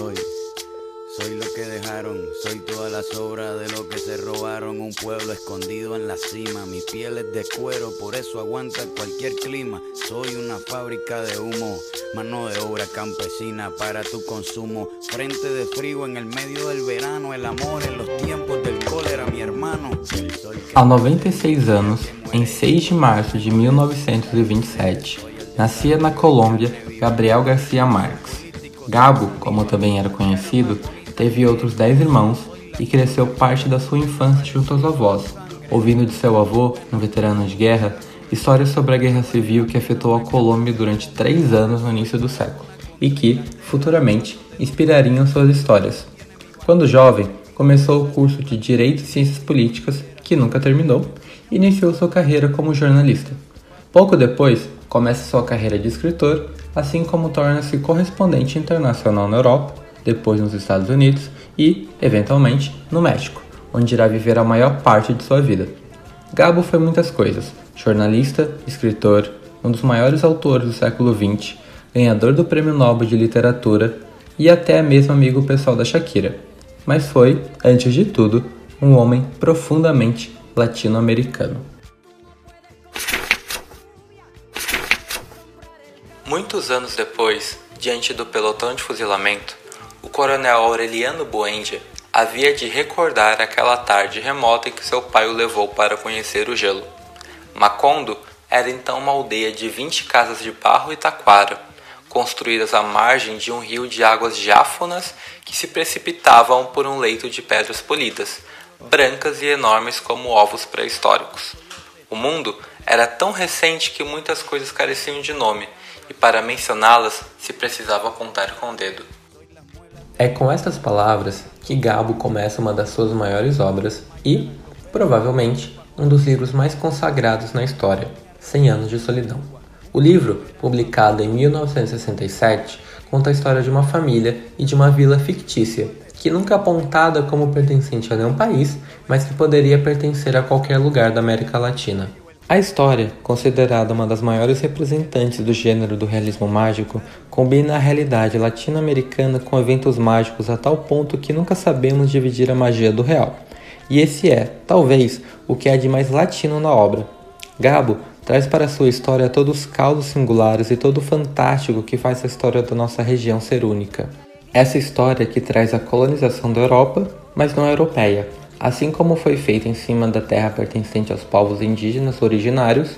soy. Lo que dejaron, soy todas las obras de lo que se robaron. Un pueblo escondido en la cima, mi piel es de cuero, por eso aguanta cualquier clima. Soy una fábrica de humo, mano de obra campesina para tu consumo. Frente de frío en el medio del verano, el amor en los tiempos del cólera, mi hermano. Há 96 anos, em 6 de março de 1927, nascia na Colômbia Gabriel Garcia Marques. Gabo, como também era conhecido, Teve outros dez irmãos e cresceu parte da sua infância junto aos avós, ouvindo de seu avô, um veterano de guerra, histórias sobre a guerra civil que afetou a Colômbia durante três anos no início do século e que, futuramente, inspirariam suas histórias. Quando jovem, começou o curso de Direito e Ciências Políticas, que nunca terminou, e iniciou sua carreira como jornalista. Pouco depois, começa sua carreira de escritor, assim como torna-se correspondente internacional na Europa depois nos Estados Unidos e, eventualmente, no México, onde irá viver a maior parte de sua vida. Gabo foi muitas coisas: jornalista, escritor, um dos maiores autores do século XX, ganhador do Prêmio Nobel de Literatura e até mesmo amigo pessoal da Shakira. Mas foi, antes de tudo, um homem profundamente latino-americano. Muitos anos depois, diante do pelotão de fuzilamento, o coronel Aureliano Buendia havia de recordar aquela tarde remota em que seu pai o levou para conhecer o gelo. Macondo era então uma aldeia de 20 casas de barro e taquara, construídas à margem de um rio de águas diáfanas que se precipitavam por um leito de pedras polidas, brancas e enormes como ovos pré-históricos. O mundo era tão recente que muitas coisas careciam de nome, e para mencioná-las se precisava contar com o dedo. É com estas palavras que Gabo começa uma das suas maiores obras e, provavelmente, um dos livros mais consagrados na história, Cem Anos de Solidão. O livro, publicado em 1967, conta a história de uma família e de uma vila fictícia, que nunca apontada como pertencente a nenhum país, mas que poderia pertencer a qualquer lugar da América Latina. A história, considerada uma das maiores representantes do gênero do realismo mágico, combina a realidade latino-americana com eventos mágicos a tal ponto que nunca sabemos dividir a magia do real. E esse é, talvez, o que há de mais latino na obra. Gabo traz para sua história todos os causos singulares e todo o fantástico que faz a história da nossa região ser única. Essa história que traz a colonização da Europa, mas não europeia, assim como foi feito em cima da terra pertencente aos povos indígenas originários,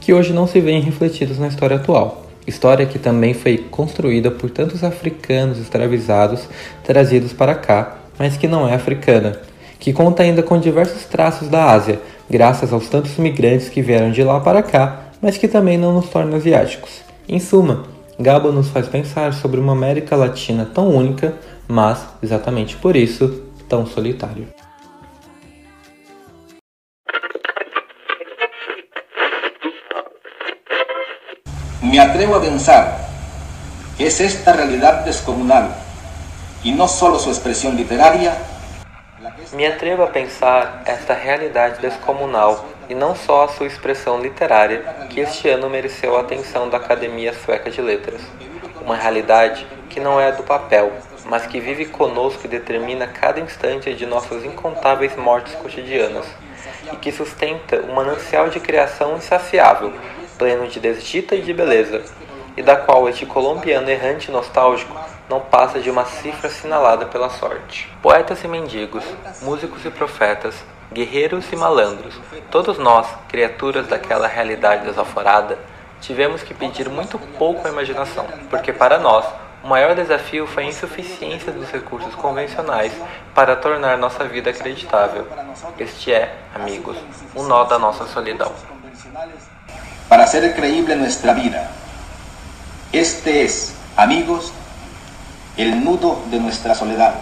que hoje não se veem refletidos na história atual. História que também foi construída por tantos africanos escravizados trazidos para cá, mas que não é africana, que conta ainda com diversos traços da Ásia, graças aos tantos migrantes que vieram de lá para cá, mas que também não nos torna asiáticos. Em suma, Gabo nos faz pensar sobre uma América Latina tão única, mas, exatamente por isso, tão solitário. Me atrevo a pensar que es esta realidad descomunal y no solo su expresión literaria. Me atrevo a pensar esta realidade descomunal e não só a sua expressão literária que este ano mereceu a atenção da Academia Sueca de Letras. Uma realidade que não é do papel, mas que vive conosco e determina cada instante de nossas incontáveis mortes cotidianas, e que sustenta um manancial de criação insaciável pleno de desdita e de beleza, e da qual este colombiano errante nostálgico não passa de uma cifra assinalada pela sorte. Poetas e mendigos, músicos e profetas, guerreiros e malandros, todos nós, criaturas daquela realidade desaforada, tivemos que pedir muito pouco à imaginação, porque para nós o maior desafio foi a insuficiência dos recursos convencionais para tornar nossa vida acreditável. Este é, amigos, o nó da nossa solidão. Para hacer creíble nuestra vida. Este es, amigos, el nudo de nuestra soledad.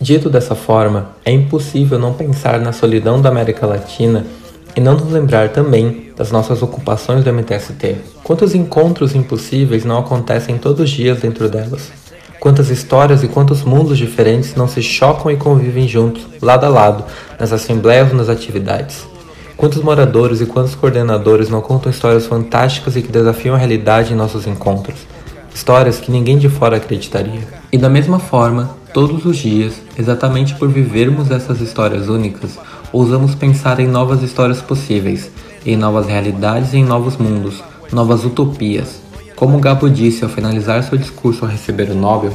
Dito dessa forma, é impossível não pensar na solidão da América Latina e não nos lembrar também das nossas ocupações do MTST. Quantos encontros impossíveis não acontecem todos os dias dentro delas? Quantas histórias e quantos mundos diferentes não se chocam e convivem juntos, lado a lado, nas assembleias ou nas atividades? Quantos moradores e quantos coordenadores não contam histórias fantásticas e que desafiam a realidade em nossos encontros? histórias que ninguém de fora acreditaria. E da mesma forma, todos os dias, exatamente por vivermos essas histórias únicas, ousamos pensar em novas histórias possíveis, em novas realidades e em novos mundos, novas utopias. Como Gabo disse ao finalizar seu discurso ao receber o Nobel,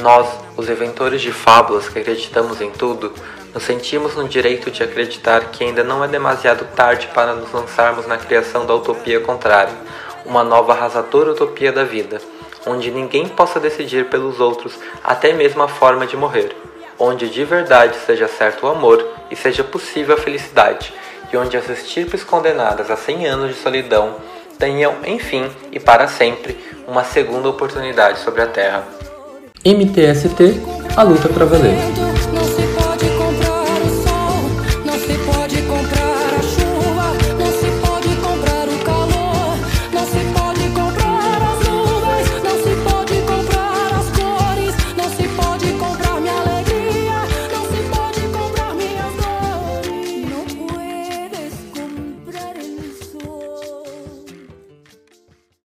nós, os inventores de fábulas que acreditamos em tudo, nos sentimos no direito de acreditar que ainda não é demasiado tarde para nos lançarmos na criação da utopia contrária, uma nova arrasadora utopia da vida, onde ninguém possa decidir pelos outros até mesmo a forma de morrer, onde de verdade seja certo o amor e seja possível a felicidade, e onde as estirpes condenadas a 100 anos de solidão tenham, enfim e para sempre, uma segunda oportunidade sobre a Terra. MTST, a luta para valer.